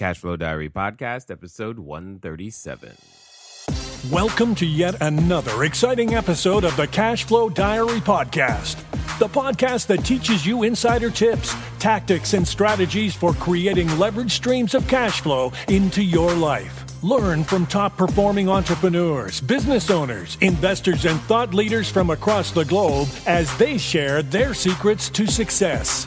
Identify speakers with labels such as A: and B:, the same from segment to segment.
A: Cashflow Diary Podcast, episode 137.
B: Welcome to yet another exciting episode of the Cashflow Diary Podcast, the podcast that teaches you insider tips, tactics, and strategies for creating leverage streams of cash flow into your life. Learn from top performing entrepreneurs, business owners, investors, and thought leaders from across the globe as they share their secrets to success.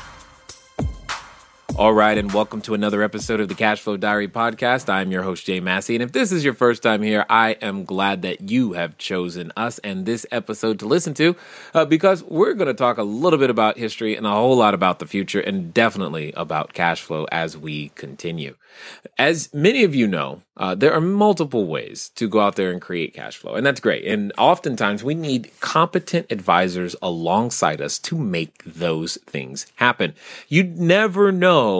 A: All right, and welcome to another episode of the Cashflow Diary podcast. I'm your host, Jay Massey. And if this is your first time here, I am glad that you have chosen us and this episode to listen to uh, because we're going to talk a little bit about history and a whole lot about the future and definitely about cash flow as we continue. As many of you know, uh, there are multiple ways to go out there and create cash flow, and that's great. And oftentimes we need competent advisors alongside us to make those things happen. You never know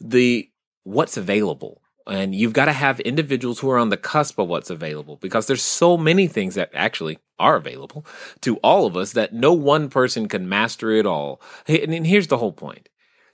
A: the what's available and you've got to have individuals who are on the cusp of what's available because there's so many things that actually are available to all of us that no one person can master it all. And here's the whole point.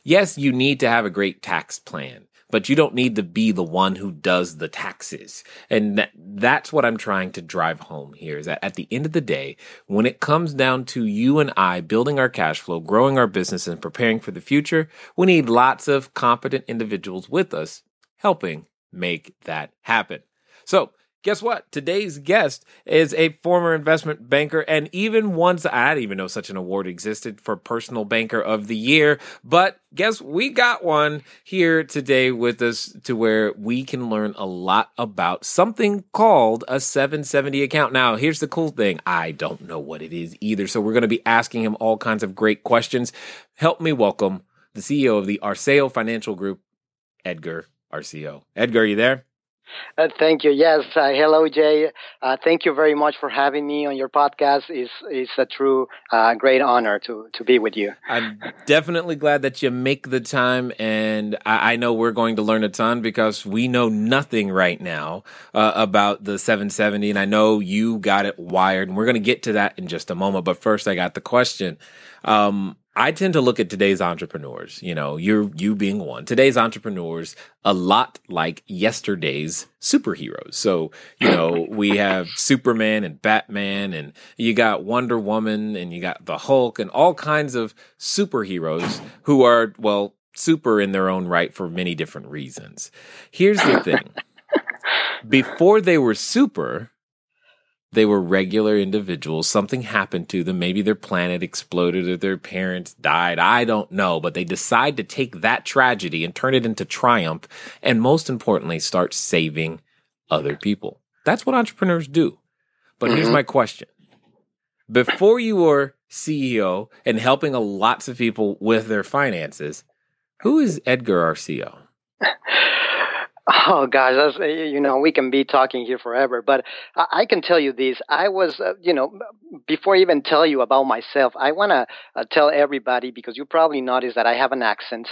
A: Yes, you need to have a great tax plan but you don't need to be the one who does the taxes. And that, that's what I'm trying to drive home here is that at the end of the day, when it comes down to you and I building our cash flow, growing our business and preparing for the future, we need lots of competent individuals with us helping make that happen. So Guess what? Today's guest is a former investment banker, and even once I didn't even know such an award existed for Personal Banker of the Year. But guess we got one here today with us to where we can learn a lot about something called a 770 account. Now, here's the cool thing I don't know what it is either. So we're going to be asking him all kinds of great questions. Help me welcome the CEO of the Arceo Financial Group, Edgar Arceo. Edgar, are you there?
C: Uh, thank you. Yes. Uh, hello, Jay. Uh, thank you very much for having me on your podcast. It's, it's a true uh, great honor to, to be with you.
A: I'm definitely glad that you make the time. And I, I know we're going to learn a ton because we know nothing right now uh, about the 770. And I know you got it wired. And we're going to get to that in just a moment. But first, I got the question. Um, I tend to look at today's entrepreneurs, you know, you're you being one. Today's entrepreneurs a lot like yesterday's superheroes. So, you know, we have Superman and Batman and you got Wonder Woman and you got the Hulk and all kinds of superheroes who are well, super in their own right for many different reasons. Here's the thing. Before they were super, they were regular individuals. Something happened to them. Maybe their planet exploded or their parents died. I don't know. But they decide to take that tragedy and turn it into triumph. And most importantly, start saving other people. That's what entrepreneurs do. But mm-hmm. here's my question. Before you were CEO and helping lots of people with their finances, who is Edgar Arceo?
C: Oh gosh, that's you know we can be talking here forever, but I, I can tell you this. I was, uh, you know, before I even tell you about myself, I want to uh, tell everybody because you probably noticed that I have an accent,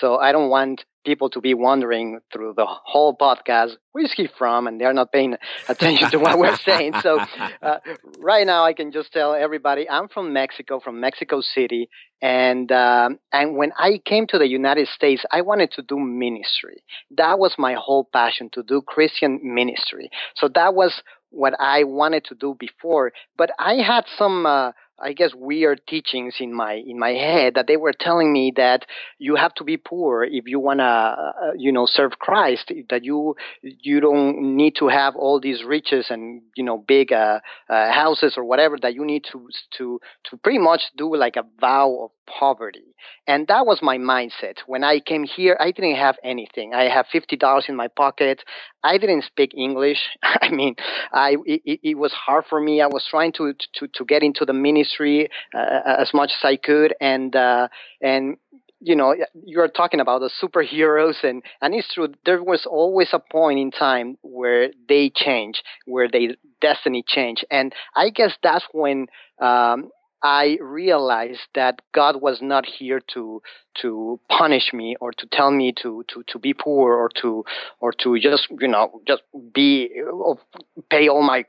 C: so I don't want people to be wondering through the whole podcast where's he from and they're not paying attention to what we're saying. So uh, right now i can just tell everybody i'm from mexico from mexico city and um, and when i came to the united states i wanted to do ministry. That was my whole passion to do christian ministry. So that was what i wanted to do before but i had some uh, I guess weird teachings in my in my head that they were telling me that you have to be poor if you want to uh, you know serve Christ that you you don't need to have all these riches and you know big uh, uh, houses or whatever that you need to to to pretty much do like a vow of poverty. And that was my mindset. When I came here I didn't have anything. I have fifty dollars in my pocket. I didn't speak English. I mean I it, it was hard for me. I was trying to to to get into the ministry uh, as much as I could, and uh, and you know, you're talking about the superheroes, and and it's true. There was always a point in time where they change, where they destiny change, and I guess that's when. Um, I realized that God was not here to to punish me or to tell me to to to be poor or to or to just you know just be pay all my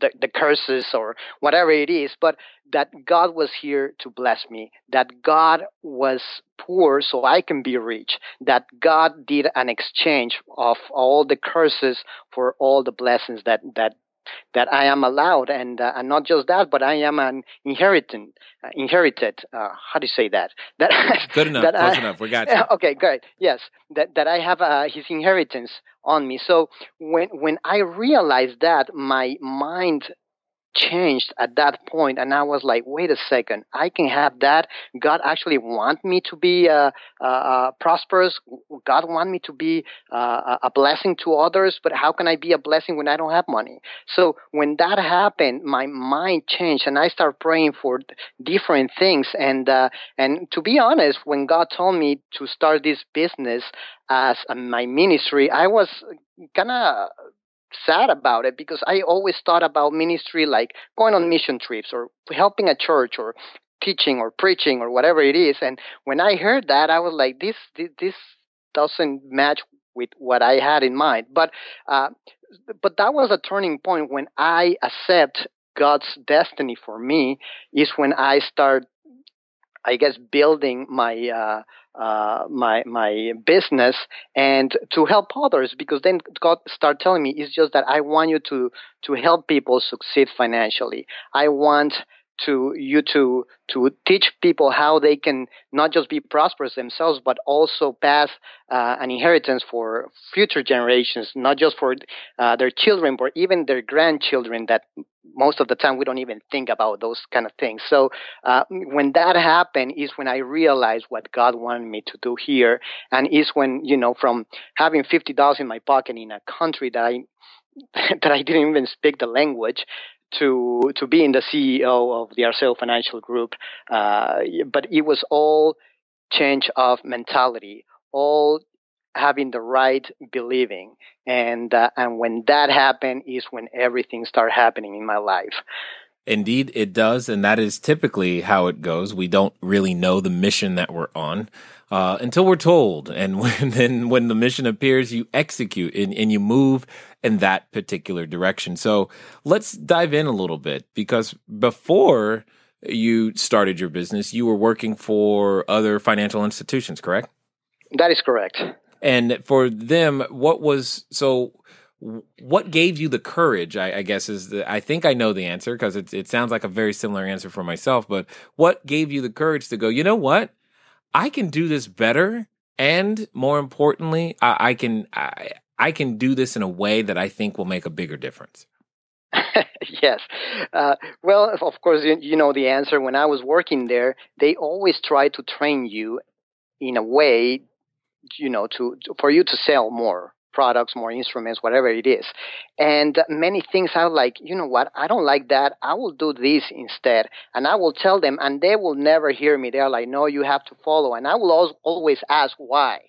C: the, the curses or whatever it is, but that God was here to bless me, that God was poor so I can be rich, that God did an exchange of all the curses for all the blessings that, that that I am allowed, and uh, and not just that, but I am an inherited, uh, inherited. Uh, how do you say that? That
A: good enough, that close I, enough. We got you.
C: Okay, good. Yes, that that I have uh, his inheritance on me. So when when I realized that, my mind changed at that point and i was like wait a second i can have that. God actually want me to be uh, uh, uh, prosperous. God want me to be uh, a blessing to others but how can i be a blessing when i don't have money? So when that happened my mind changed and i started praying for different things and uh, and to be honest when god told me to start this business as my ministry i was kind of sad about it because I always thought about ministry like going on mission trips or helping a church or teaching or preaching or whatever it is. And when I heard that, I was like, this this, doesn't match with what I had in mind. But uh, but that was a turning point when I accept God's destiny for me. Is when I start, I guess, building my. Uh, uh, my my business and to help others because then God start telling me it's just that I want you to to help people succeed financially. I want to you to to teach people how they can not just be prosperous themselves but also pass uh, an inheritance for future generations not just for uh, their children but even their grandchildren that most of the time we don't even think about those kind of things so uh, when that happened is when i realized what god wanted me to do here and is when you know from having $50 in my pocket in a country that i that I didn't even speak the language to to being the CEO of the Arceo Financial Group. Uh, but it was all change of mentality, all having the right believing, and uh, and when that happened is when everything started happening in my life.
A: Indeed, it does. And that is typically how it goes. We don't really know the mission that we're on uh, until we're told. And when, then when the mission appears, you execute and, and you move in that particular direction. So let's dive in a little bit because before you started your business, you were working for other financial institutions, correct?
C: That is correct.
A: And for them, what was so? what gave you the courage I, I, guess is the i think i know the answer because it, it sounds like a very similar answer for myself but what gave you the courage to go you know what i can do this better and more importantly i, I can I, I can do this in a way that i think will make a bigger difference
C: yes. Uh, well, of course, you, you know the answer. When I was working there, they always try to train you in a way, you know, to, to for you to sell more products, more instruments, whatever it is. And many things I like, you know what? I don't like that. I will do this instead. And I will tell them, and they will never hear me. They're like, no, you have to follow. And I will always ask why.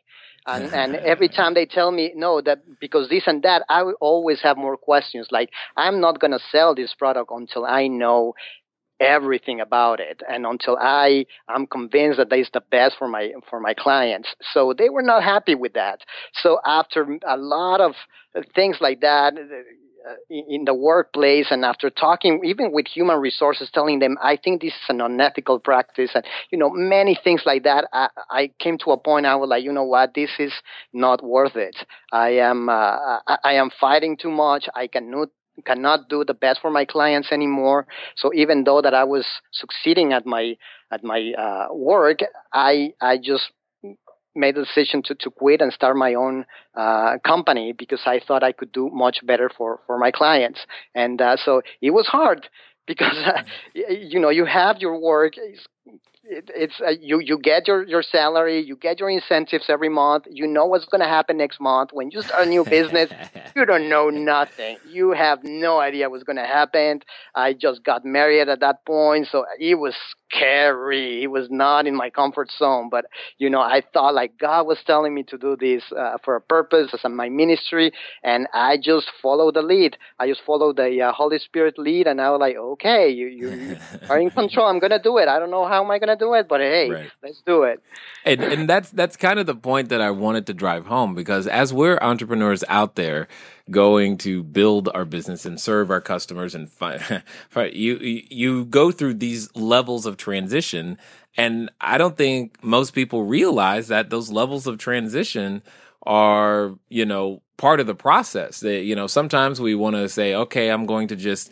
C: And, and every time they tell me no that because this and that i will always have more questions like i'm not going to sell this product until i know everything about it. And until i i'm convinced that that is the best for my for my clients. So they were not happy with that. So after a lot of things like that uh, in the workplace and after talking even with human resources telling them i think this is an unethical practice and you know many things like that i, I came to a point i was like you know what? This is not worth it. I am uh, I, I am fighting too much. I cannot cannot do the best for my clients anymore. So even though that I was succeeding at my at my uh, work, I I just made the decision to, to quit and start my own uh, company because I thought I could do much better for, for my clients. And uh, so it was hard because uh, you know you have your work it, it's uh, you you get your your salary, you get your incentives every month. You know what's going to happen next month. When you start a new business, you don't know nothing. You have no idea what's going to happen. I just got married at that point, so it was scary. It was not in my comfort zone. But you know, I thought like God was telling me to do this uh, for a purpose as my ministry, and I just followed the lead. I just followed the uh, Holy Spirit lead, and I was like, okay, you you are in control. I'm gonna do it. I don't know how am I gonna do it, but hey, right. let's do it.
A: And and that's that's kind of the point that I wanted to drive home because as we're entrepreneurs out there going to build our business and serve our customers and you you go through these levels of transition and I don't think most people realize that those levels of transition are, you know, part of the process. That, you know, sometimes we want to say, okay, I'm going to just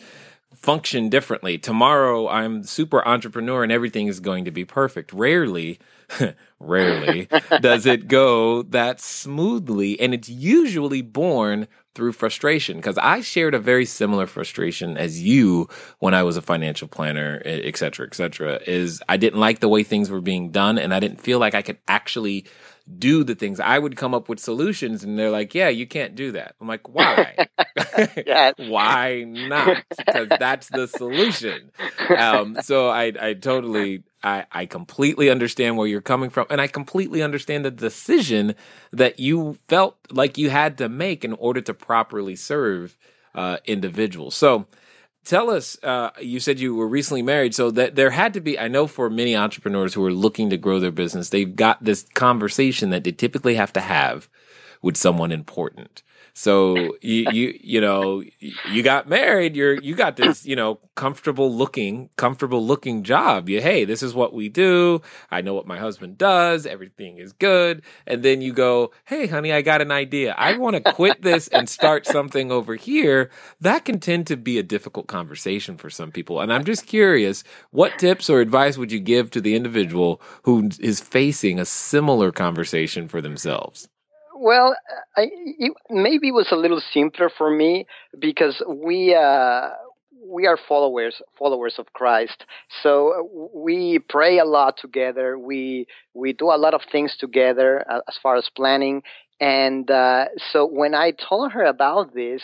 A: function differently. Tomorrow I'm super entrepreneur and everything is going to be perfect. Rarely, rarely does it go that smoothly. And it's usually born through frustration because I shared a very similar frustration as you when I was a financial planner, et cetera, et cetera, is I didn't like the way things were being done and I didn't feel like I could actually do the things. I would come up with solutions and they're like, yeah, you can't do that. I'm like, why? why not? Because that's the solution. Um, so I, I totally, I, I completely understand where you're coming from. And I completely understand the decision that you felt like you had to make in order to properly serve uh, individuals. So, tell us uh, you said you were recently married so that there had to be i know for many entrepreneurs who are looking to grow their business they've got this conversation that they typically have to have with someone important so you you you know you got married. You're you got this you know comfortable looking comfortable looking job. You hey this is what we do. I know what my husband does. Everything is good. And then you go hey honey I got an idea. I want to quit this and start something over here. That can tend to be a difficult conversation for some people. And I'm just curious what tips or advice would you give to the individual who is facing a similar conversation for themselves?
C: Well, I, it, maybe it was a little simpler for me because we uh, we are followers followers of Christ. So we pray a lot together. We we do a lot of things together uh, as far as planning. And uh, so when I told her about this,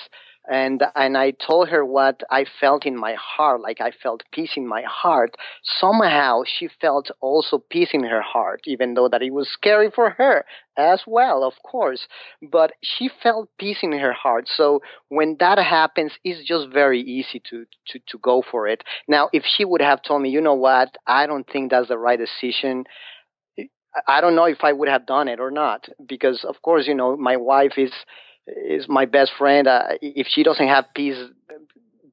C: and and I told her what I felt in my heart, like I felt peace in my heart. Somehow she felt also peace in her heart, even though that it was scary for her as well, of course. But she felt peace in her heart. So when that happens, it's just very easy to to to go for it. Now, if she would have told me, you know what, I don't think that's the right decision. I don't know if I would have done it or not, because of course, you know, my wife is is my best friend. Uh, if she doesn't have peace,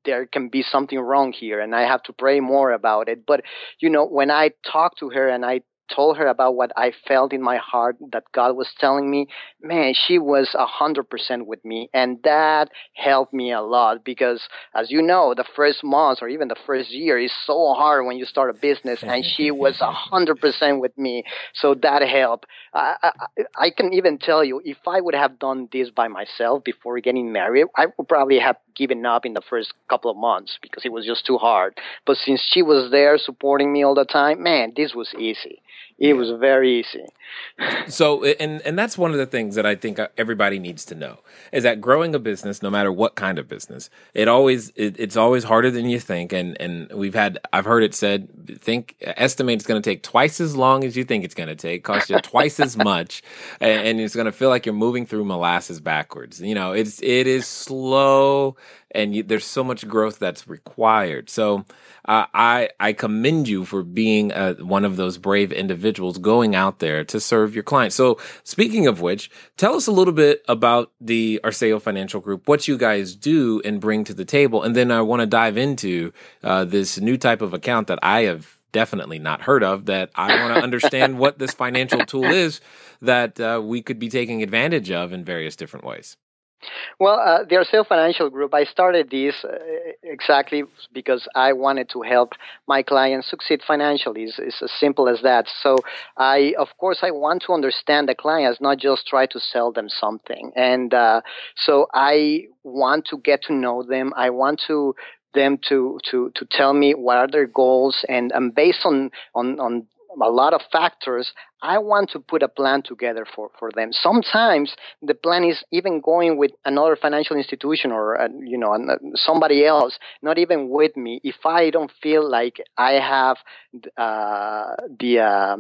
C: there can be something wrong here, and I have to pray more about it. But you know, when I talk to her and I told her about what I felt in my heart that God was telling me, man, she was a hundred percent with me. And that helped me a lot because as you know, the first month or even the first year is so hard when you start a business and she was a hundred percent with me. So that helped. I, I, I can even tell you if I would have done this by myself before getting married, I would probably have given up in the first couple of months because it was just too hard. But since she was there supporting me all the time, man, this was easy. It yeah. was very easy.
A: so, and and that's one of the things that I think uh, everybody needs to know is that growing a business, no matter what kind of business, it always it, it's always harder than you think. And and we've had I've heard it said think estimate it's going to take twice as long as you think it's going to take, cost you twice as much, and, and it's going to feel like you're moving through molasses backwards. You know, it's it is slow and you, there's so much growth that's required. So uh, I I commend you for being uh, one of those brave individuals going out there to serve your clients. So speaking of which, tell us a little bit about the Arceo Financial Group, what you guys do and bring to the table, and then I want to dive into uh, this new type of account that I have definitely not heard of that I want to understand what this financial tool is that uh, we could be taking advantage of in various different ways.
C: Well, uh, the Arceo Financial Group, I started this uh, exactly because I wanted to help my clients succeed financially. It's, it's, as simple as that. So, I, of course, I want to understand the clients, not just try to sell them something. And uh, so, I want to get to know them. I want to them to to to tell me what are their goals, and, and based on on on a lot of factors, I want to put a plan together for, for them. Sometimes the plan is even going with another financial institution or, uh, you know, uh, somebody else, not even with me. If I don't feel like I have uh, the, uh,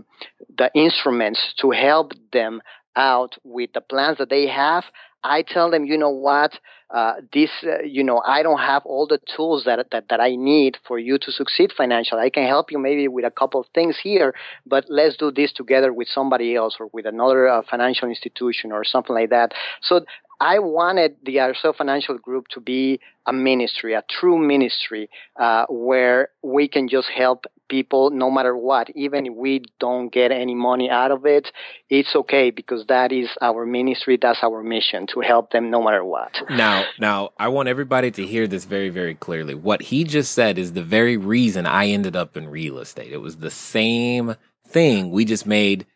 C: the instruments to help them out with the plans that they have, I tell them, you know what, uh, this, uh, you know, I don't have all the tools that, that, that I need for you to succeed financially. I can help you maybe with a couple of things here, but let's do this together with somebody else or with another uh, financial institution or something like that. So I wanted the Arceo Financial Group to be a ministry, a true ministry, uh, where we can just help people no matter what. Even if we don't get any money out of it, it's okay because that is our ministry. That's our mission to help them no matter what.
A: Now, now I want everybody to hear this very, very clearly. What he just said is the very reason I ended up in real estate. It was the same thing. We just made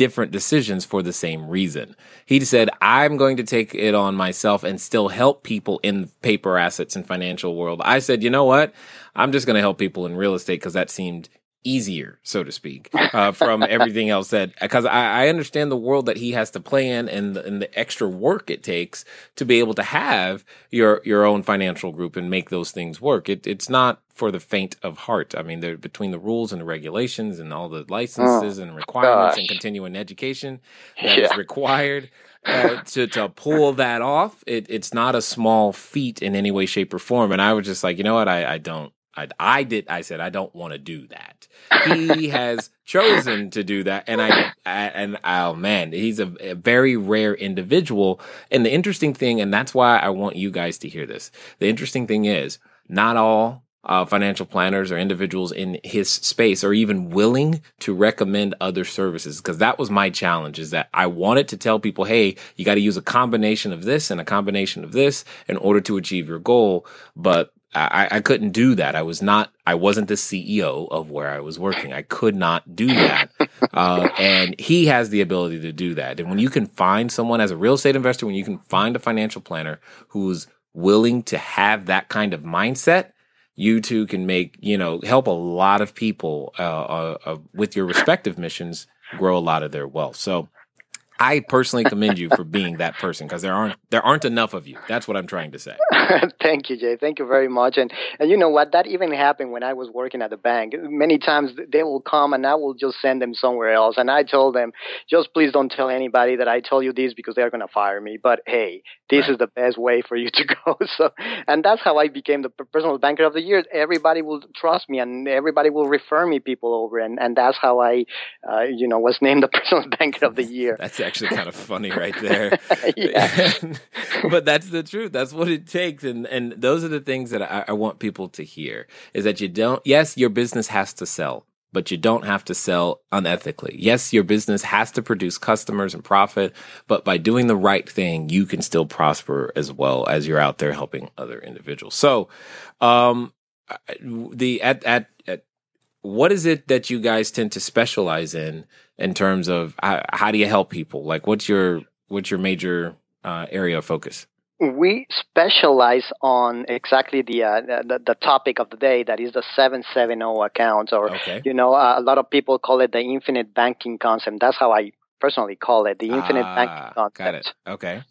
A: different decisions for the same reason. He said, I'm going to take it on myself and still help people in paper assets and financial world. I said, you know what? I'm just going to help people in real estate because that seemed easier, so to speak, uh, from everything else that, because I, I, understand the world that he has to play in and the, and the extra work it takes to be able to have your, your own financial group and make those things work. It, it's not for the faint of heart. I mean, they're between the rules and the regulations and all the licenses oh, and requirements gosh. and continuing education that yeah. is required. Uh, to to pull that off, it, it's not a small feat in any way, shape, or form. And I was just like, you know what, I, I don't I, I did. I said I don't want to do that. He has chosen to do that, and I, I and oh man, he's a, a, very rare individual. And the interesting thing, and that's why I want you guys to hear this. The interesting thing is, not all uh, financial planners or individuals in his space are even willing to recommend other services because that was my challenge is that I wanted to tell people, hey, you got to use a combination of this and a combination of this in order to achieve your goal. But I, I couldn't do that. I was not, I wasn't the CEO of where I was working. I could not do that. Uh, and he has the ability to do that. And when you can find someone as a real estate investor, when you can find a financial planner who's willing to have that kind of mindset, you two can make, you know, help a lot of people uh, uh, uh with your respective missions grow a lot of their wealth. So I personally commend you for being that person because there aren't there aren't enough of you. That's what I'm trying to say.
C: Thank you, Jay. Thank you very much. And and you know what? That even happened when I was working at the bank. Many times they will come and I will just send them somewhere else. And I told them, just please don't tell anybody that I told you this because they're gonna fire me. But hey, this right. is the best way for you to go. So and that's how I became the personal banker of the year. Everybody will trust me and everybody will refer me people over and, and that's how I uh, you know was named the personal banker of the year.
A: that's actually kind of funny right there. but that's the truth. That's what it takes. And and those are the things that I, I want people to hear is that you don't yes, your business has to sell but you don't have to sell unethically. Yes, your business has to produce customers and profit, but by doing the right thing, you can still prosper as well as you're out there helping other individuals. So, um, the at at, at what is it that you guys tend to specialize in in terms of how, how do you help people? Like, what's your what's your major uh, area of focus?
C: We specialize on exactly the, uh, the, the topic of the day, that is the 770 account, or okay. you know, uh, a lot of people call it the infinite banking concept. That's how I personally call it, the infinite ah, banking concept.
A: Got it. Okay.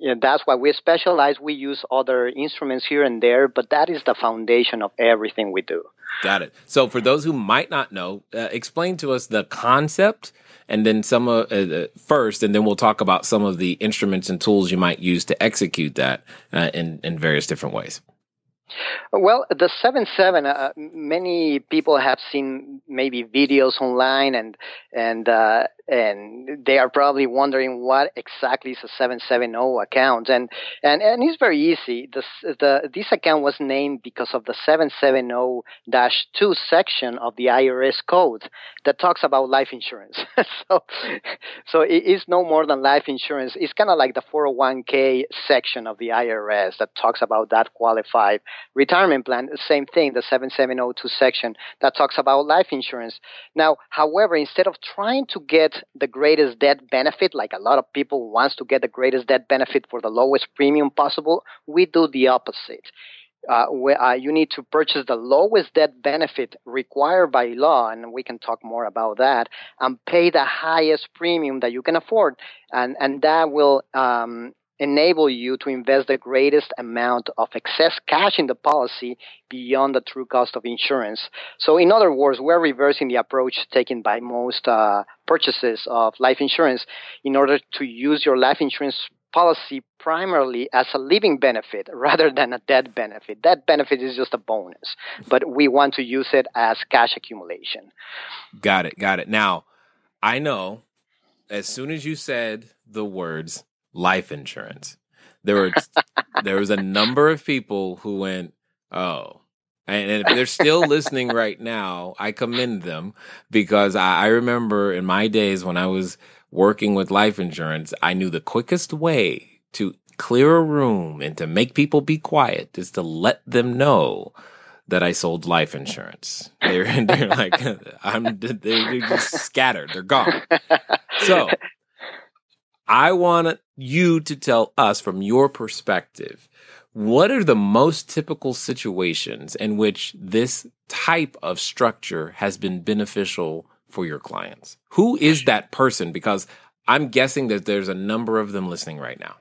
C: Yeah, that's why we specialize. We use other instruments here and there, but that is the foundation of everything we do.
A: Got it. So, for those who might not know, uh, explain to us the concept and then some uh, uh, first, and then we'll talk about some of the instruments and tools you might use to execute that uh, in in various different ways.
C: Well, the seven seven. Uh, many people have seen maybe videos online, and and uh, and they are probably wondering what exactly is a 770 account. And and and it's very easy. This the this account was named because of the 770-2 section of the IRS code that talks about life insurance. So so it is no more than life insurance. It's kind of like the 401k section of the IRS that talks about that qualified retirement plan. Same thing the 770-2 section that talks about life insurance. Now however instead of trying to get the greatest death benefit, like a lot of people wants to get the greatest death benefit for the lowest premium possible, we do the opposite. uh, where, uh, you need to purchase the lowest death benefit required by law, and we can talk more about that, and pay the highest premium that you can afford, and and that will um, enable you to invest the greatest amount of excess cash in the policy beyond the true cost of insurance. So, in other words, we're reversing the approach taken by most uh, purchases of life insurance in order to use your life insurance policy primarily as a living benefit rather than a death benefit. That benefit is just a bonus, but we want to use it as cash accumulation.
A: Got it. Got it. Now, I know as soon as you said the words life insurance. There were there was a number of people who went, "Oh." And, and if they're still listening right now, I commend them because I, I remember in my days when I was working with life insurance, I knew the quickest way to clear a room and to make people be quiet is to let them know that I sold life insurance. They're, they're like, I'm, they're just scattered. They're gone. So I want you to tell us from your perspective what are the most typical situations in which this type of structure has been beneficial for your clients? Who is that person? Because I'm guessing that there's a number of them listening right now.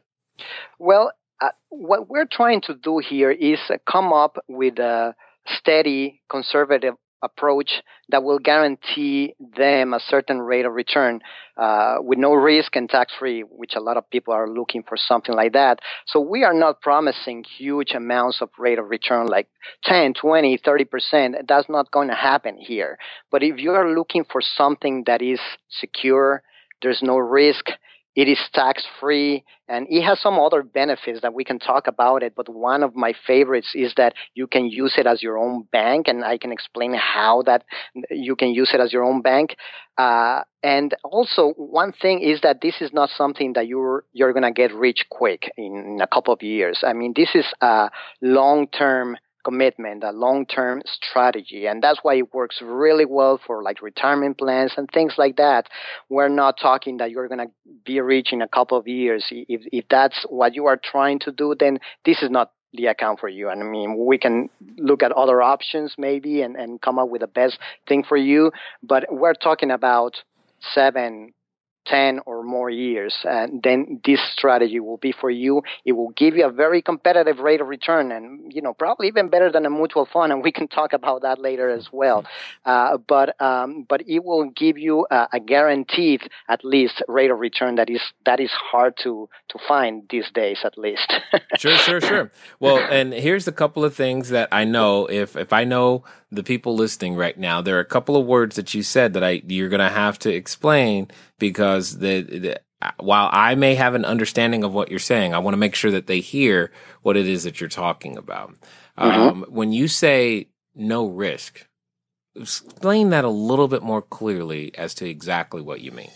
C: Well, uh, what we're trying to do here is come up with a steady, conservative approach that will guarantee them a certain rate of return uh, with no risk and tax free, which a lot of people are looking for something like that. So we are not promising huge amounts of rate of return like 10, 20, 30%. That's not going to happen here. But if you are looking for something that is secure, there's no risk, it is tax free and it has some other benefits that we can talk about it. But one of my favorites is that you can use it as your own bank, and I can explain how that you can use it as your own bank. Uh, and also, one thing is that this is not something that you're you're gonna get rich quick in a couple of years. I mean, this is a long term commitment, a long-term strategy. And that's why it works really well for like retirement plans and things like that. We're not talking that you're going to be rich in a couple of years. If, if that's what you are trying to do, then this is not the account for you. And I mean, we can look at other options maybe and, and come up with the best thing for you. But we're talking about seven, 10 or more years, and then this strategy will be for you. It will give you a very competitive rate of return and, you know, probably even better than a mutual fund. And we can talk about that later as well. Uh, but, um, but it will give you a, a, guaranteed, at least, rate of return that is, that is hard to, to find these days, at least.
A: sure, sure, sure. Well, and here's a couple of things that I know if, if I know the people listening right now, there are a couple of words that you said that I, you're going to have to explain because the, the while I may have an understanding of what you're saying, I want to make sure that they hear what it is that you're talking about. Mm-hmm. Um, when you say no risk, explain that a little bit more clearly as to exactly what you mean.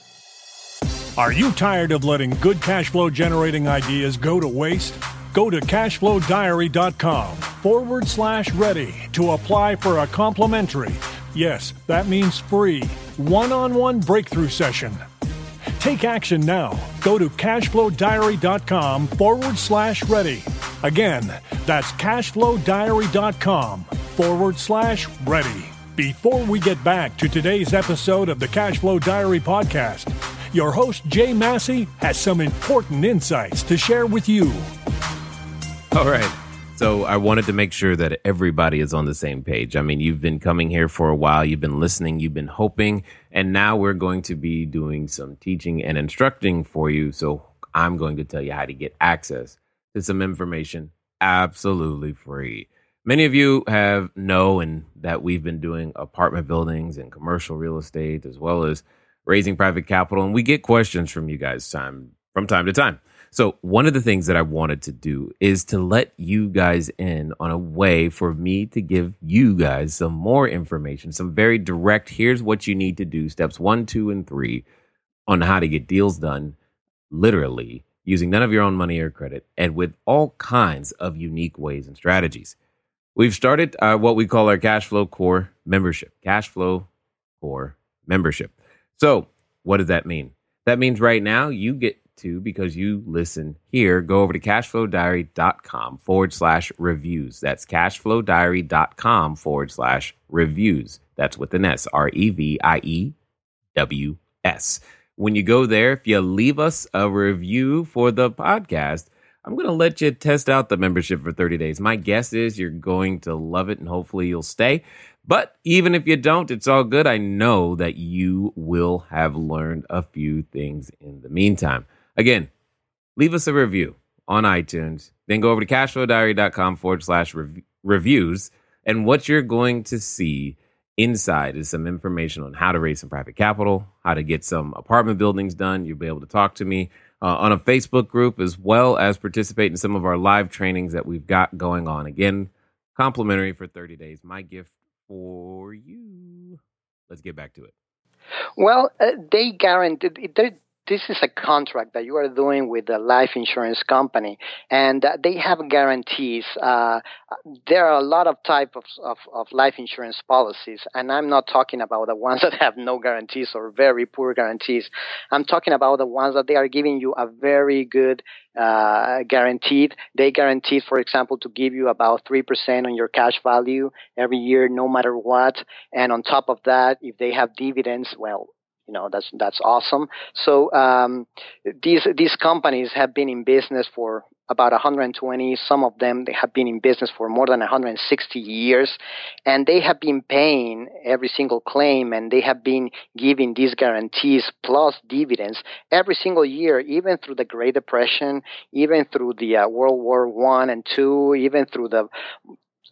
B: Are you tired of letting good cash flow generating ideas go to waste? Go to cashflowdiary.com forward slash ready to apply for a complimentary, yes, that means free, one on one breakthrough session. Take action now. Go to cashflowdiary.com forward slash ready. Again, that's cashflowdiary.com forward slash ready. Before we get back to today's episode of the Cashflow Diary podcast, your host Jay Massey has some important insights to share with you.
A: All right. So I wanted to make sure that everybody is on the same page. I mean, you've been coming here for a while, you've been listening, you've been hoping, and now we're going to be doing some teaching and instructing for you. So I'm going to tell you how to get access to some information absolutely free. Many of you have know and that we've been doing apartment buildings and commercial real estate as well as raising private capital and we get questions from you guys time from time to time. So, one of the things that I wanted to do is to let you guys in on a way for me to give you guys some more information, some very direct here's what you need to do steps one, two, and three on how to get deals done, literally using none of your own money or credit and with all kinds of unique ways and strategies. We've started uh, what we call our cash flow core membership, cash flow core membership. So, what does that mean? That means right now you get to, because you listen here, go over to cashflowdiary.com forward slash reviews. That's cashflowdiary.com forward slash reviews. That's with an S, R E V I E W S. When you go there, if you leave us a review for the podcast, I'm going to let you test out the membership for 30 days. My guess is you're going to love it and hopefully you'll stay. But even if you don't, it's all good. I know that you will have learned a few things in the meantime. Again, leave us a review on iTunes. Then go over to cashflowdiary.com forward slash reviews. And what you're going to see inside is some information on how to raise some private capital, how to get some apartment buildings done. You'll be able to talk to me uh, on a Facebook group as well as participate in some of our live trainings that we've got going on. Again, complimentary for 30 days. My gift for you. Let's get back to it.
C: Well, uh, they guarantee this is a contract that you are doing with a life insurance company, and uh, they have guarantees. Uh, there are a lot of types of, of, of, life insurance policies, and I'm not talking about the ones that have no guarantees or very poor guarantees. I'm talking about the ones that they are giving you a very good uh, guaranteed. They guaranteed, for example, to give you about 3% on your cash value every year, no matter what. And on top of that, if they have dividends, well, you know that's that's awesome. So um, these these companies have been in business for about 120. Some of them they have been in business for more than 160 years, and they have been paying every single claim, and they have been giving these guarantees plus dividends every single year, even through the Great Depression, even through the uh, World War One and Two, even through the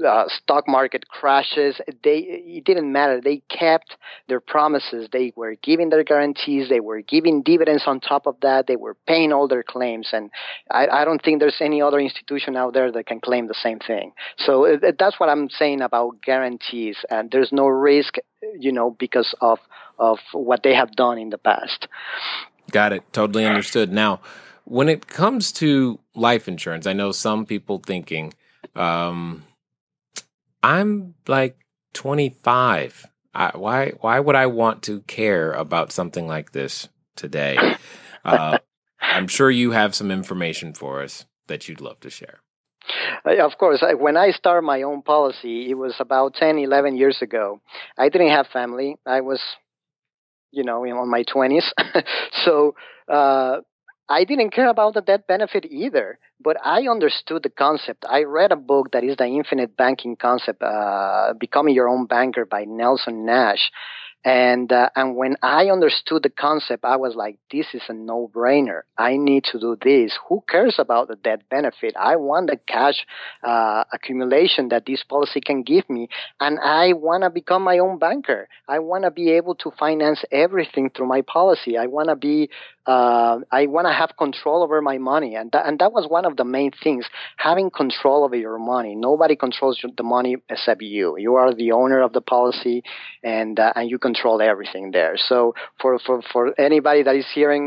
C: uh, stock market crashes, they it didn't matter. They kept their promises. They were giving their guarantees. They were giving dividends on top of that. They were paying all their claims, and I, I don't think there's any other institution out there that can claim the same thing. So uh, that's what I'm saying about guarantees. And there's no risk, you know, because of of what they have done in the past.
A: Got it. Totally understood. Now, when it comes to life insurance, I know some people thinking. Um, I'm like 25. I, why why would I want to care about something like this today? Uh, I'm sure you have some information for us that you'd love to share.
C: Uh, of course, when I started my own policy, it was about 10, 11 years ago. I didn't have family. I was, you know, in my 20s. so uh, I didn't care about the death benefit either, but I understood the concept. I read a book that is the infinite banking concept, uh, Becoming Your Own Banker by Nelson Nash. And uh, and when I understood the concept, I was like, this is a no-brainer. I need to do this. Who cares about the death benefit? I want the cash uh, accumulation that this policy can give me, and I want to become my own banker. I want to be able to finance everything through my policy. I want to be uh, I want to have control over my money, and that, and that was one of the main things: having control over your money. Nobody controls the money except you. You are the owner of the policy, and uh, and you control everything there. So for for for anybody that is hearing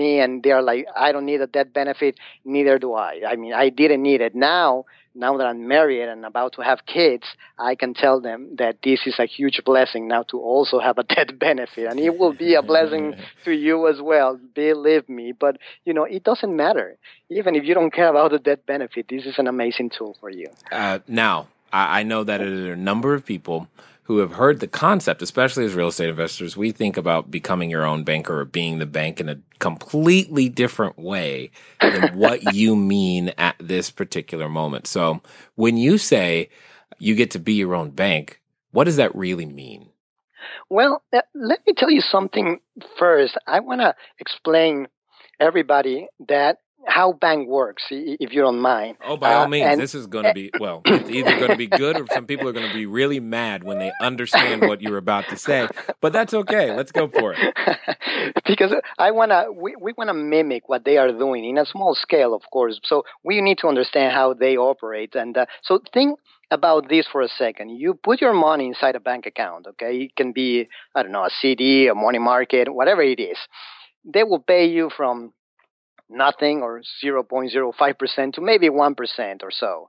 C: me and they're like, I don't need a death benefit, neither do I. I mean, I didn't need it. Now now that I'm married and about to have kids, I can tell them that this is a huge blessing now to also have a death benefit. And it will be a blessing to you as well, believe me. But, you know, it doesn't matter. Even if you don't care about the death benefit, this is an amazing tool for you.
A: Uh, now, I know that there are a number of people who have heard the concept, especially as real estate investors, we think about becoming your own banker or being the bank in a completely different way than what you mean at this particular moment. So when you say you get to be your own bank, what does that really mean?
C: Well, uh, let me tell you something first. I want to explain everybody that how bank works, if you don't mind.
A: Oh, by all uh, means, and, this is going to be well. It's either going to be good, or some people are going to be really mad when they understand what you're about to say. But that's okay. Let's go for it.
C: because I wanna, we, we wanna mimic what they are doing in a small scale, of course. So we need to understand how they operate, and uh, so think about this for a second. You put your money inside a bank account. Okay, it can be I don't know a CD, a money market, whatever it is. They will pay you from nothing or 0.05% to maybe 1% or so.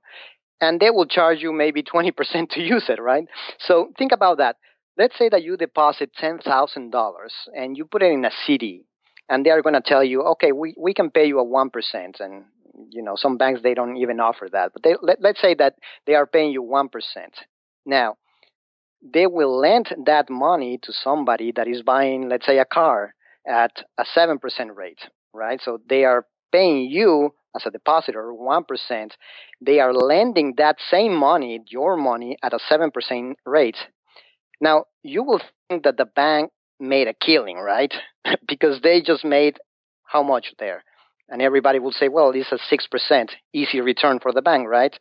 C: And they will charge you maybe 20% to use it, right? So think about that. Let's say that you deposit $10,000 and you put it in a CD. and they are going to tell you, okay, we, we can pay you a 1%. And, you know, some banks, they don't even offer that. But they, let, let's say that they are paying you 1%. Now, they will lend that money to somebody that is buying, let's say, a car at a 7% rate, right? So they are paying you as a depositor 1%. They are lending that same money, your money, at a 7% rate. Now, you will think that the bank made a killing, right? because they just made how much there? And everybody will say, well, it's a 6% easy return for the bank, right?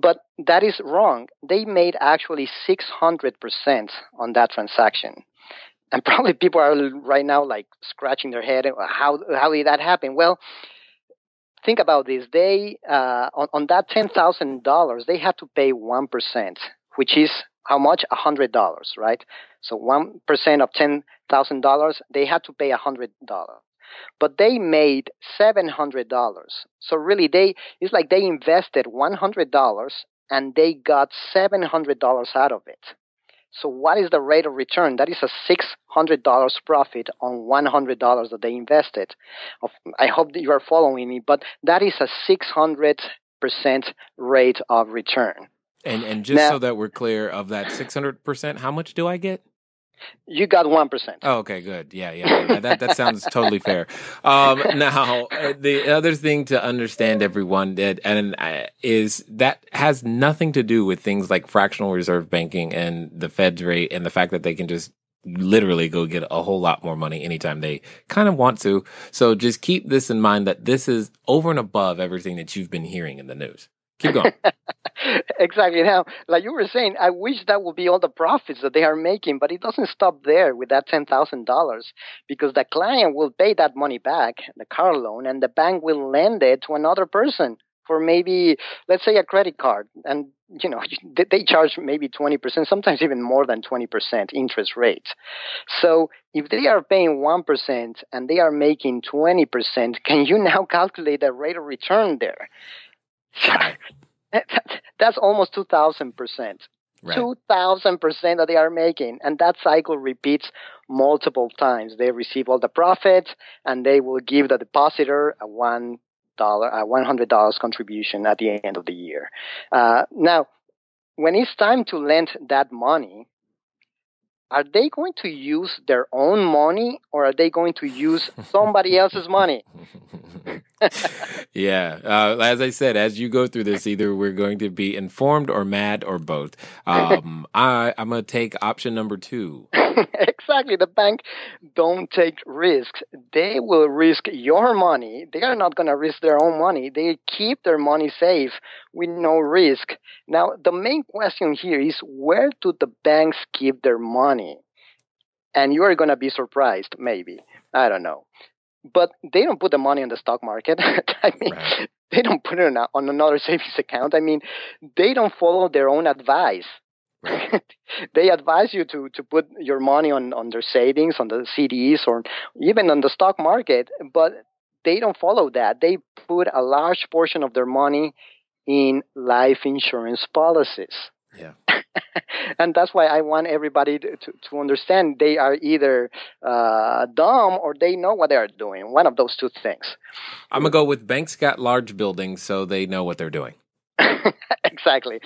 C: But that is wrong. They made actually 600% on that transaction. And probably people are right now like scratching their head. How, how did that happen? Well, think about this. They, uh, on, on that $10,000, they had to pay 1%, which is how much? $100, right? So 1% of $10,000, they had to pay $100 but they made $700. So really they it's like they invested $100 and they got $700 out of it. So what is the rate of return? That is a $600 profit on $100 that they invested. I hope that you are following me, but that is a 600% rate of return.
A: And and just now, so that we're clear of that 600%, how much do I get?
C: You got one percent.
A: Oh, okay, good. Yeah, yeah, yeah. that that sounds totally fair. Um, now, uh, the other thing to understand, everyone, and uh, is that has nothing to do with things like fractional reserve banking and the Fed's rate and the fact that they can just literally go get a whole lot more money anytime they kind of want to. So just keep this in mind that this is over and above everything that you've been hearing in the news. Keep going.
C: exactly. Now, like you were saying, I wish that would be all the profits that they are making, but it doesn't stop there with that $10,000 because the client will pay that money back, the car loan, and the bank will lend it to another person for maybe, let's say, a credit card. And, you know, they charge maybe 20%, sometimes even more than 20% interest rate. So if they are paying 1% and they are making 20%, can you now calculate the rate of return there? That's almost 2,000 percent. Right. 2,000 percent that they are making. And that cycle repeats multiple times. They receive all the profits and they will give the depositor a one dollar, a $100 contribution at the end of the year. Uh, now, when it's time to lend that money, are they going to use their own money or are they going to use somebody else's money?
A: yeah. Uh, as I said, as you go through this, either we're going to be informed or mad or both. Um, I, I'm going to take option number two.
C: exactly. The bank don't take risks. They will risk your money. They are not going to risk their own money. They keep their money safe with no risk. Now, the main question here is where do the banks keep their money? And you are going to be surprised, maybe. I don't know but they don't put the money in the stock market. I mean, right. they don't put it on another savings account. I mean, they don't follow their own advice. Right. they advise you to, to put your money on, on their savings, on the CDs, or even on the stock market, but they don't follow that. They put a large portion of their money in life insurance policies.
A: Yeah.
C: and that's why I want everybody to, to, understand they are either uh, dumb or they know what they are doing. One of those two things.
A: I'm going to go with banks got large buildings, so they know what they're doing.
C: exactly.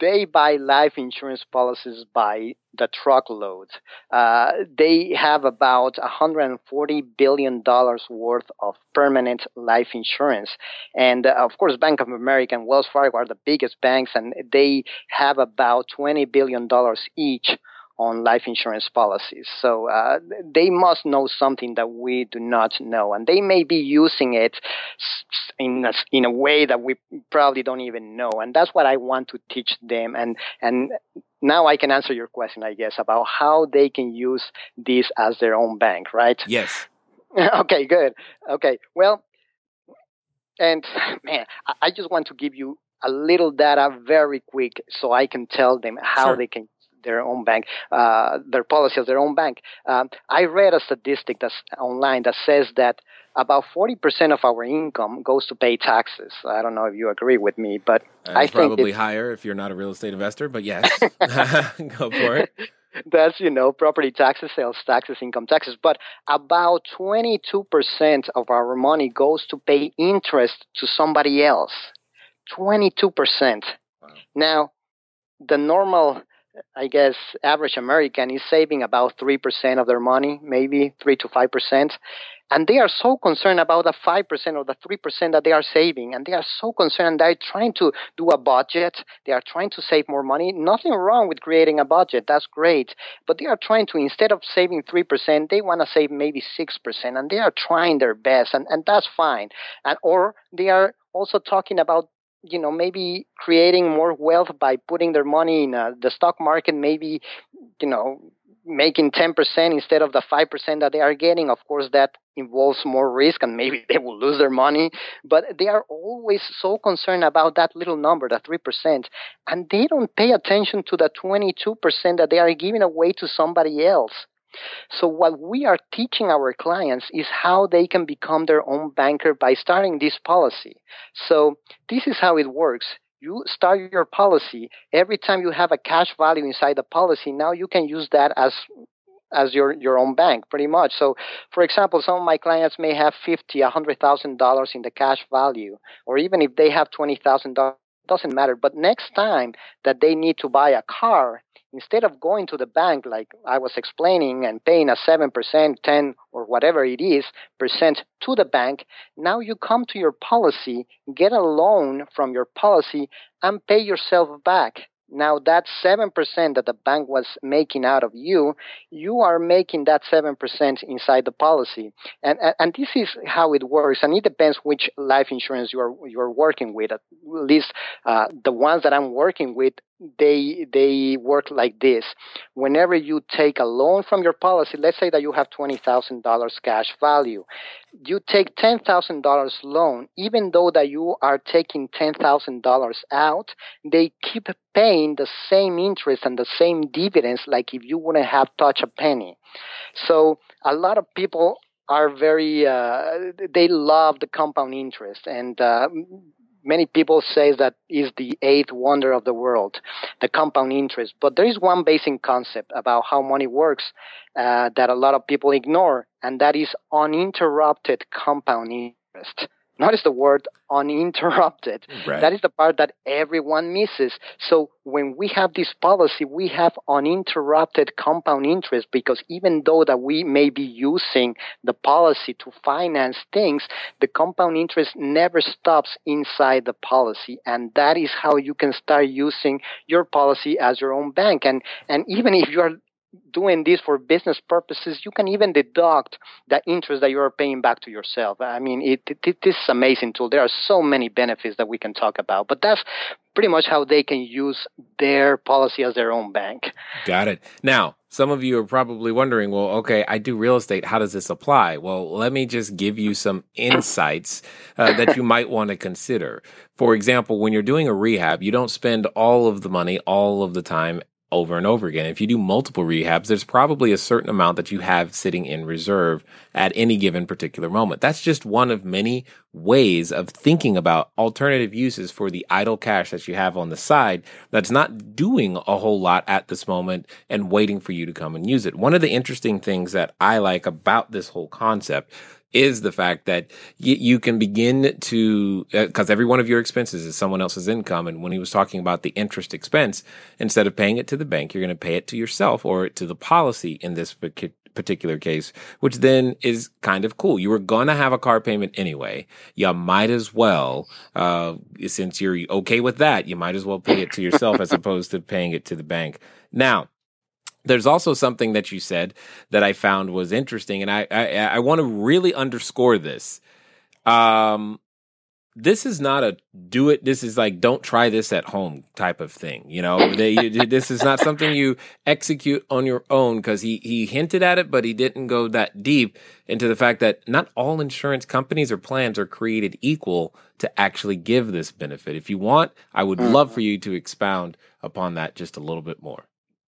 C: They buy life insurance policies by the truckload. Uh, they have about 140 billion dollars worth of permanent life insurance, and uh, of course, Bank of America and Wells Fargo are the biggest banks, and they have about 20 billion dollars each on life insurance policies. So uh, they must know something that we do not know, and they may be using it in a, in a way that we probably don't even know. And that's what I want to teach them. And and now I can answer your question, I guess, about how they can use this as their own bank, right?
A: Yes.
C: okay, good. Okay, well, and man, I just want to give you a little data very quick so I can tell them how sure. they can their own bank, uh, their policy as their own bank. Um, I read a statistic that's online that says that about 40% of our income goes to pay taxes. I don't know if you agree with me, but uh, I
A: think probably higher if you're not a real estate investor, but yes, go for it.
C: that's you know property taxes, sales taxes, income taxes. But about twenty two percent of our money goes to pay interest to somebody else. Twenty two percent. Now, the normal I guess average American is saving about 3% of their money, maybe 3 to 5%. And they are so concerned about the 5% or the 3% that they are saving. And they are so concerned. They're trying to do a budget. They are trying to save more money. Nothing wrong with creating a budget. That's great. But they are trying to, instead of saving 3%, they want to save maybe 6%. And they are trying their best. And, and that's fine. And, or they are also talking about you know maybe creating more wealth by putting their money in uh, the stock market maybe you know making 10% instead of the 5% that they are getting. Of course that involves more risk and maybe they will lose their money but they are always so concerned about that little number the 3% and they don't pay attention to the 22% that they are giving away to somebody else so, what we are teaching our clients is how they can become their own banker by starting this policy. So, this is how it works. You start your policy. Every time you have a cash value inside the policy, now you can use that as as your your own bank pretty much so for example some of my clients may have fifty a hundred thousand dollars in the cash value or even if they have twenty thousand dollars doesn't matter but next time that they need to buy a car instead of going to the bank like I was explaining and paying a 7%, 10 or whatever it is percent to the bank, now you come to your policy, get a loan from your policy and pay yourself back. Now that 7% that the bank was making out of you, you are making that 7% inside the policy. And, and, and this is how it works. And it depends which life insurance you are, you are working with. At least, uh, the ones that I'm working with, they they work like this. Whenever you take a loan from your policy, let's say that you have twenty thousand dollars cash value, you take ten thousand dollars loan. Even though that you are taking ten thousand dollars out, they keep paying the same interest and the same dividends like if you wouldn't have touched a penny. So a lot of people are very uh, they love the compound interest and uh, many people say that is the eighth wonder of the world, the compound interest. But there is one basic concept about how money works uh, that a lot of people ignore, and that is uninterrupted compound interest. Notice the word uninterrupted. Right. That is the part that everyone misses. So when we have this policy, we have uninterrupted compound interest because even though that we may be using the policy to finance things, the compound interest never stops inside the policy. And that is how you can start using your policy as your own bank. And, and even if you are doing this for business purposes, you can even deduct the interest that you are paying back to yourself. I mean, it, it, this is amazing tool. There are so many benefits that we can talk about, but that's pretty much how they can use their policy as their own bank.
A: Got it. Now, some of you are probably wondering, well, okay, I do real estate. How does this apply? Well, let me just give you some insights uh, that you might want to consider. For example, when you're doing a rehab, you don't spend all of the money all of the time over and over again. If you do multiple rehabs, there's probably a certain amount that you have sitting in reserve at any given particular moment. That's just one of many ways of thinking about alternative uses for the idle cash that you have on the side that's not doing a whole lot at this moment and waiting for you to come and use it. One of the interesting things that I like about this whole concept is the fact that y- you can begin to, because uh, every one of your expenses is someone else's income. And when he was talking about the interest expense, instead of paying it to the bank, you're going to pay it to yourself or to the policy in this particular case, which then is kind of cool. You were going to have a car payment anyway. You might as well, uh, since you're okay with that, you might as well pay it to yourself as opposed to paying it to the bank. Now, there's also something that you said that I found was interesting, and I I, I want to really underscore this. Um, this is not a do it. This is like don't try this at home type of thing. You know, they, this is not something you execute on your own because he he hinted at it, but he didn't go that deep into the fact that not all insurance companies or plans are created equal to actually give this benefit. If you want, I would love mm-hmm. for you to expound upon that just a little bit more.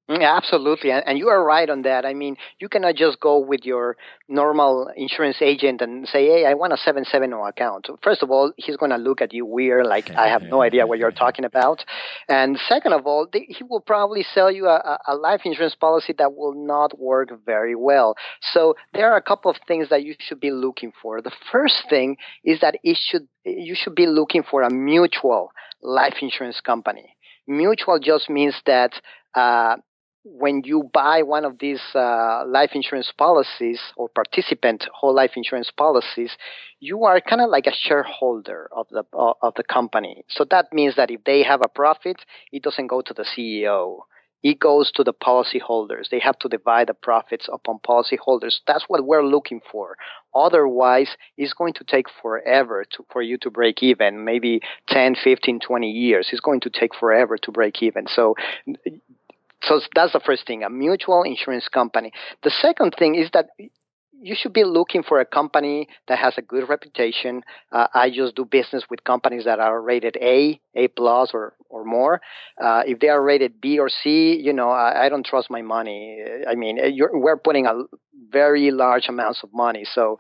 C: Mm, absolutely, and you are right on that. I mean, you cannot just go with your normal insurance agent and say, "Hey, I want a seven seven zero account." First of all, he's going to look at you weird, like I have no idea what you're talking about. And second of all, he will probably sell you a, a life insurance policy that will not work very well. So there are a couple of things that you should be looking for. The first thing is that it should you should be looking for a mutual life insurance company. Mutual just means that uh, when you buy one of these uh, life insurance policies or participant whole life insurance policies, you are kind of like a shareholder of the uh, of the company. So that means that if they have a profit, it doesn't go to the CEO. It goes to the policyholders. They have to divide the profits upon policyholders. That's what we're looking for. Otherwise, it's going to take forever to, for you to break even, maybe 10, 15, 20 years. It's going to take forever to break even. So so that's the first thing, a mutual insurance company. The second thing is that you should be looking for a company that has a good reputation. Uh, I just do business with companies that are rated A, A plus, or or more. Uh, if they are rated B or C, you know, I, I don't trust my money. I mean, we're putting a very large amounts of money, so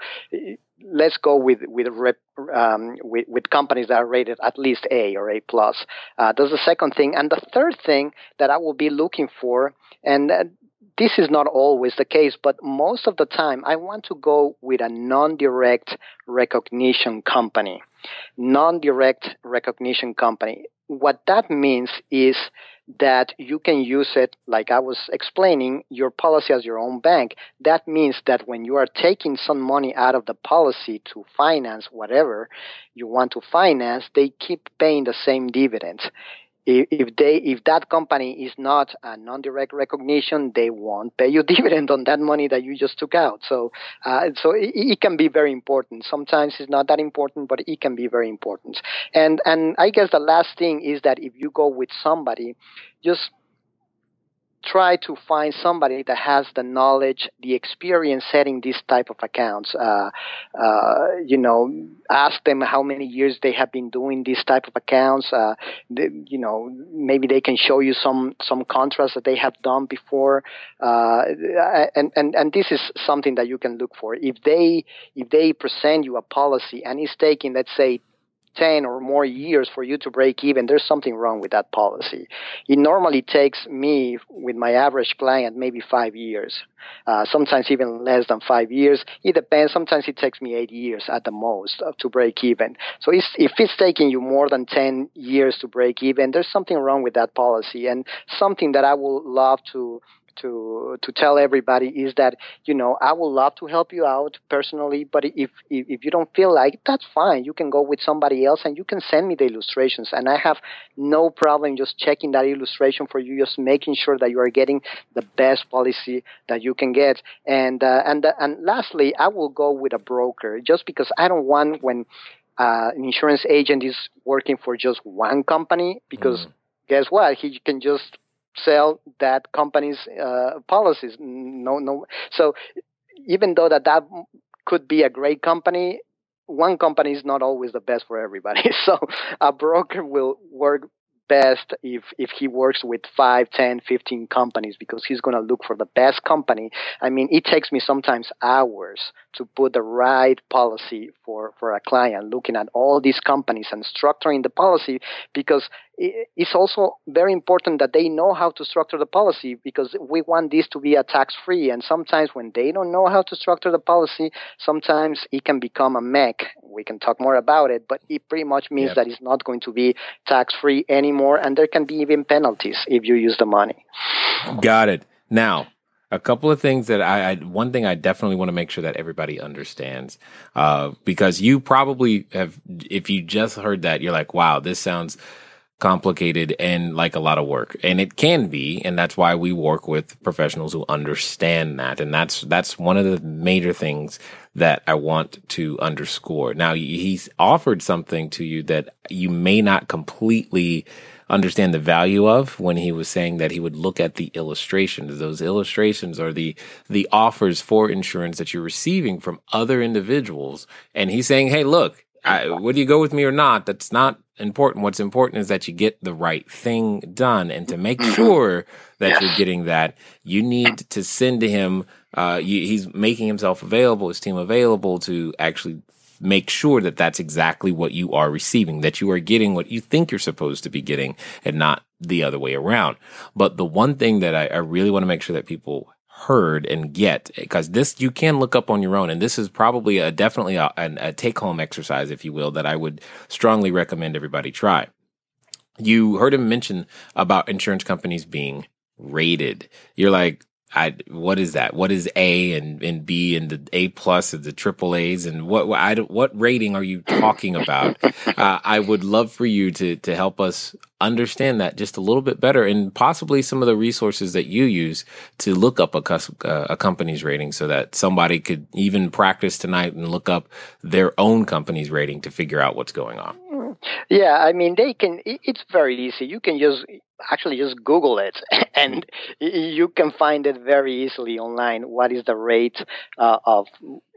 C: let's go with with, rep, um, with, with companies that are rated at least A or A plus. Uh, that's the second thing, and the third thing that I will be looking for, and uh, this is not always the case, but most of the time, I want to go with a non-direct recognition company. Non-direct recognition company. What that means is that you can use it, like I was explaining, your policy as your own bank. That means that when you are taking some money out of the policy to finance whatever you want to finance, they keep paying the same dividends if they if that company is not a non-direct recognition, they won't pay you dividend on that money that you just took out. So uh, so it, it, can be very important. Sometimes it's not that important, but it can be very important. And and I guess the last thing is that if you go with somebody, just try to find somebody that has the knowledge, the experience setting these type of accounts. Uh, uh, you know, ask them how many years they have been doing these type of accounts. Uh, they, you know, maybe they can show you some some contracts that they have done before. Uh, and and and this is something that you can look for. If they if they present you a policy and it's taking, let's say, 10 or more years for you to break even, there's something wrong with that policy. It normally takes me, with my average client, maybe five years. Uh, sometimes even less than five years. It depends. Sometimes it takes me eight years at the most uh, to break even. So it's, if it's taking you more than 10 years to break even, there's something wrong with that policy and something that I would love to to to tell everybody is that you know I would love to help you out personally, but if, if if you don't feel like it, that's fine. You can go with somebody else, and you can send me the illustrations, and I have no problem just checking that illustration for you, just making sure that you are getting the best policy that you can get. And uh, and uh, and lastly, I will go with a broker just because I don't want when uh, an insurance agent is working for just one company because. Mm. Guess what? He can just sell that company's uh, policies. No, no. So even though that that could be a great company, one company is not always the best for everybody. So a broker will work best if if he works with 5 10 15 companies because he's going to look for the best company i mean it takes me sometimes hours to put the right policy for for a client looking at all these companies and structuring the policy because it's also very important that they know how to structure the policy because we want this to be a tax free. And sometimes when they don't know how to structure the policy, sometimes it can become a MEC. We can talk more about it, but it pretty much means yep. that it's not going to be tax free anymore. And there can be even penalties if you use the money.
A: Got it. Now, a couple of things that I, I, one thing I definitely want to make sure that everybody understands, uh, because you probably have, if you just heard that, you're like, wow, this sounds complicated and like a lot of work. And it can be and that's why we work with professionals who understand that. And that's that's one of the major things that I want to underscore. Now he's offered something to you that you may not completely understand the value of when he was saying that he would look at the illustrations. Those illustrations are the the offers for insurance that you're receiving from other individuals. And he's saying hey look I, whether you go with me or not, that's not important. What's important is that you get the right thing done. And to make sure that yes. you're getting that, you need to send to him, uh, you, he's making himself available, his team available to actually make sure that that's exactly what you are receiving, that you are getting what you think you're supposed to be getting and not the other way around. But the one thing that I, I really want to make sure that people heard and get because this you can look up on your own and this is probably a definitely a, a take home exercise if you will that i would strongly recommend everybody try. You heard him mention about insurance companies being rated. You're like I what is that? What is A and, and B and the A plus and the triple A's and what I, what rating are you talking about? uh, I would love for you to to help us understand that just a little bit better and possibly some of the resources that you use to look up a, uh, a company's rating so that somebody could even practice tonight and look up their own company's rating to figure out what's going on.
C: Yeah, I mean they can. It's very easy. You can just actually just Google it, and you can find it very easily online. What is the rate uh, of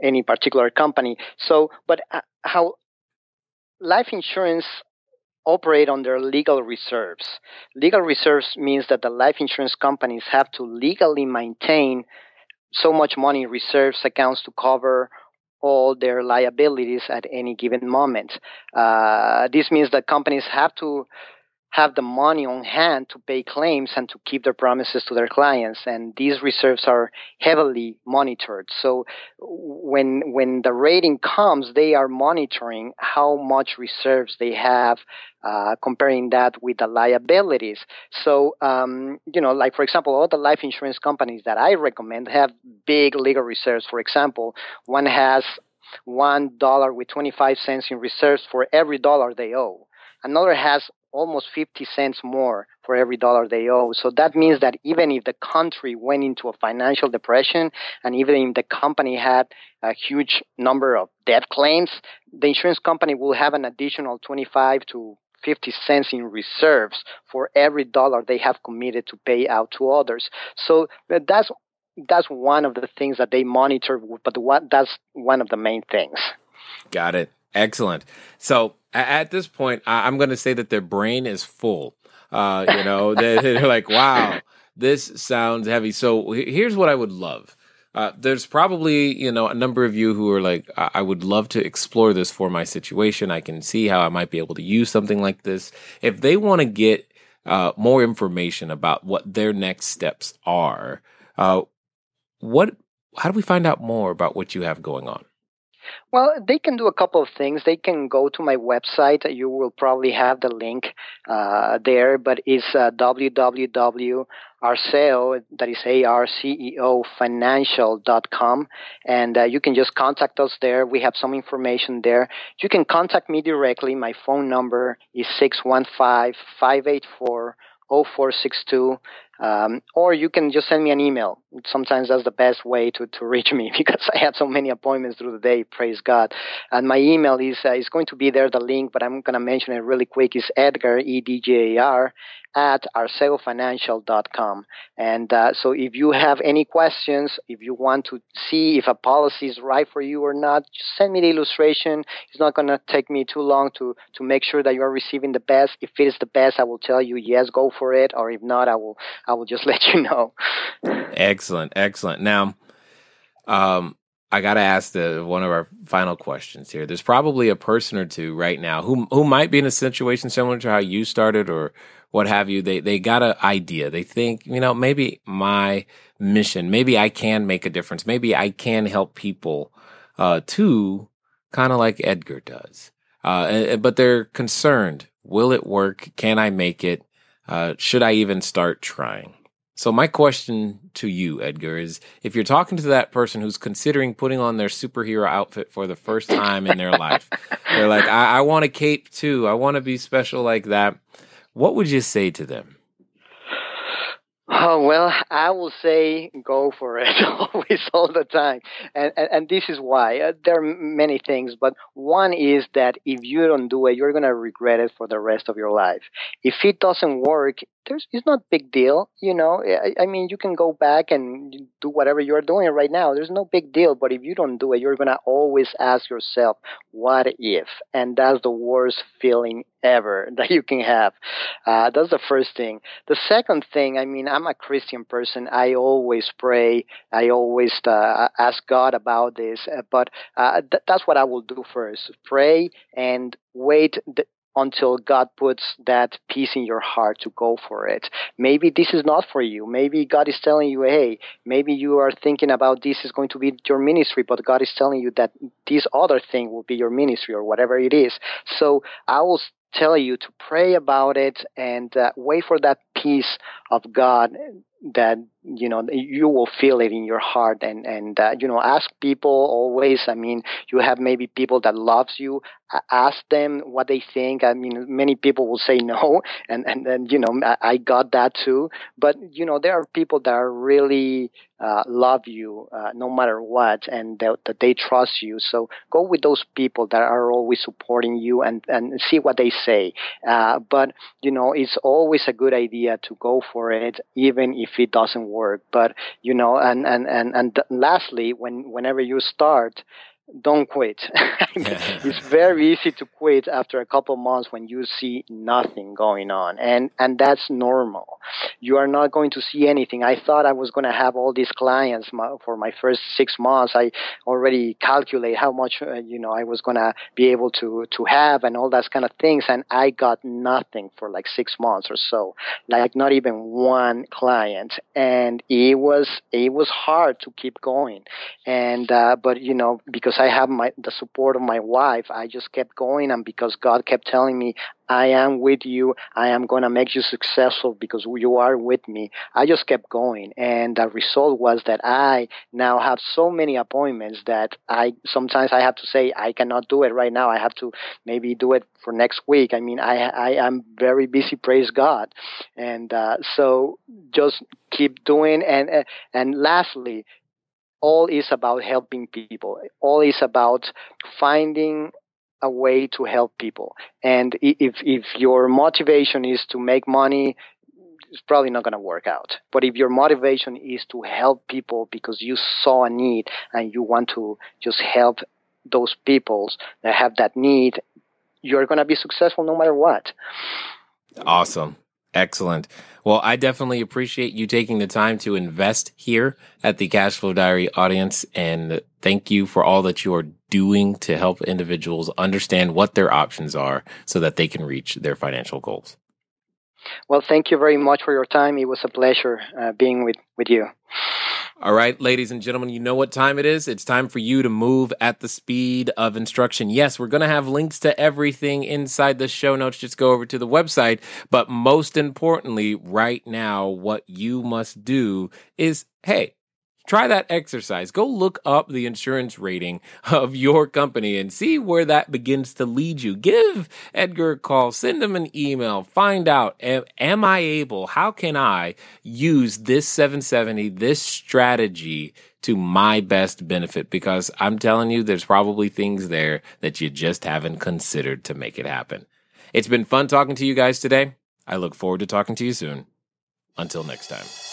C: any particular company? So, but uh, how life insurance operate under legal reserves. Legal reserves means that the life insurance companies have to legally maintain so much money in reserves accounts to cover all their liabilities at any given moment. Uh, this means that companies have to have the money on hand to pay claims and to keep their promises to their clients. And these reserves are heavily monitored. So when when the rating comes they are monitoring how much reserves they have uh, comparing that with the liabilities. So um, you know like for example all the life insurance companies that i recommend have big legal reserves. For example one has one dollar with 25 cents in reserves for every dollar they owe. Another has almost 50 cents more for every dollar they owe. So that means that even if the country went into a financial depression and even if the company had a huge number of debt claims, the insurance company will have an additional 25 to 50 cents in reserves for every dollar they have committed to pay out to others. So uh, that's that's one of the things that they monitor, but what, that's one of the main things.
A: Got it. Excellent. So at this point, I'm going to say that their brain is full. Uh, you know, they're like, wow, this sounds heavy. So here's what I would love. Uh, there's probably you know a number of you who are like I-, would love to explore this for my situation i can see how i might be able to use something like this if they want to get uh, more information about what their next steps are uh, what how do we find out more about what you have going on
C: well, they can do a couple of things. They can go to my website. You will probably have the link uh, there, but it's uh, that is A-R-C-E-O, financial.com. And uh, you can just contact us there. We have some information there. You can contact me directly. My phone number is 615 584 0462. Um, or you can just send me an email. Sometimes that's the best way to, to reach me because I have so many appointments through the day. Praise God! And my email is uh, is going to be there, the link, but I'm going to mention it really quick. Is Edgar E D J A R at arceofinancial.com. And uh, so if you have any questions, if you want to see if a policy is right for you or not, just send me the illustration. It's not going to take me too long to, to make sure that you are receiving the best. If it is the best, I will tell you, yes, go for it. Or if not, I will, I will just let you know.
A: Excellent. Excellent. Now, um, I got to ask the one of our final questions here. There's probably a person or two right now who who might be in a situation similar to how you started or what have you. They they got an idea. They think, you know, maybe my mission, maybe I can make a difference. Maybe I can help people uh, too, kind of like Edgar does. Uh, but they're concerned. Will it work? Can I make it? Uh, should I even start trying? So my question to you, Edgar, is if you're talking to that person who's considering putting on their superhero outfit for the first time in their life, they're like, I, I want a cape too. I want to be special like that. What would you say to them?
C: Oh, well, I will say go for it always, all the time. And, and, and this is why. Uh, there are many things, but one is that if you don't do it, you're going to regret it for the rest of your life. If it doesn't work, there's it's not big deal you know I, I, mean you can go back and do whatever you're doing right now there's no big deal but if you don't do it you're to always ask yourself what if? And that's the worst feeling ever that you can have. Uh, that's the first thing. The second thing i mean i'm a christian person i always pray i always uh, ask god about this uh, but th- that's what i will do first pray and wait th- until God puts that peace in your heart to go for it. Maybe this is not for you. Maybe God is telling you, hey, maybe you are thinking about this is going to be your ministry, but God is telling you that this other thing will be your ministry or whatever it is. So I will tell you to pray about it and uh, wait for that peace of God that you know you will feel it in your heart and and uh, you know ask people always i mean you have maybe people that loves you ask them what they think. I mean many people will say no and and then you know I, got that too. But you know there are people that are really uh, love you uh, no matter what and that, that they trust you. So go with those people that are always supporting you and and see what they say. Uh, but you know it's always a good idea to go for it even if it doesn't work. But you know and and and, and lastly when whenever you start don't quit. it's very easy to quit after a couple months when you see nothing going on, and and that's normal. You are not going to see anything. I thought I was going to have all these clients my, for my first six months. I already calculate how much uh, you know I was going to be able to to have and all those kind of things, and I got nothing for like six months or so, like not even one client, and it was it was hard to keep going, and uh, but you know because I have my the support of my wife, I just kept going, and because God kept telling me, "I am with you. I am going to make you successful because you are with me." I just kept going, and the result was that I now have so many appointments that I sometimes I have to say I cannot do it right now. I have to maybe do it for next week. I mean, I I am very busy. Praise God, and uh, so just keep doing. And and lastly, all is about helping people. All is about finding a way to help people. And if, if your motivation is to make money, it's probably not going to work out. But if your motivation is to help people because you saw a need and you want to just help those people that have that need, you're going to be successful no matter what.
A: Awesome. Excellent. Well, I definitely appreciate you taking the time to invest here at the Cashflow Diary audience. And thank you for all that you are doing to help individuals understand what their options are so that they can reach their financial goals.
C: Well, thank you very much for your time. It was a pleasure uh, being with, with you.
A: All right, ladies and gentlemen, you know what time it is. It's time for you to move at the speed of instruction. Yes, we're going to have links to everything inside the show notes. Just go over to the website. But most importantly, right now, what you must do is, hey, try that exercise. Go look up the insurance rating of your company and see where that begins to lead you. Give Edgar a call, send him an email, find out am I able, how can I use this 770, this strategy to my best benefit? Because I'm telling you, there's probably things there that you just haven't considered to make it happen. It's been fun talking to you guys today. I look forward to talking to you soon. Until next time.